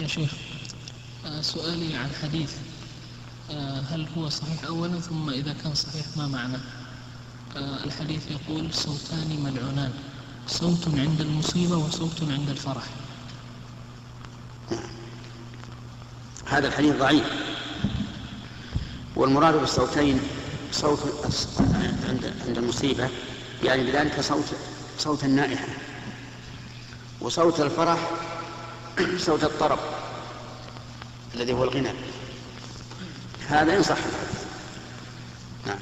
يا شيخ آه، سؤالي عن حديث آه، هل هو صحيح أولا ثم إذا كان صحيح ما معناه الحديث يقول صوتان ملعونان صوت عند المصيبة وصوت عند الفرح. هذا الحديث ضعيف. والمراد بالصوتين صوت عند عند المصيبة يعني بذلك صوت صوت النائحة وصوت الفرح صوت الطرب الذي هو الغنى. هذا ينصح نعم.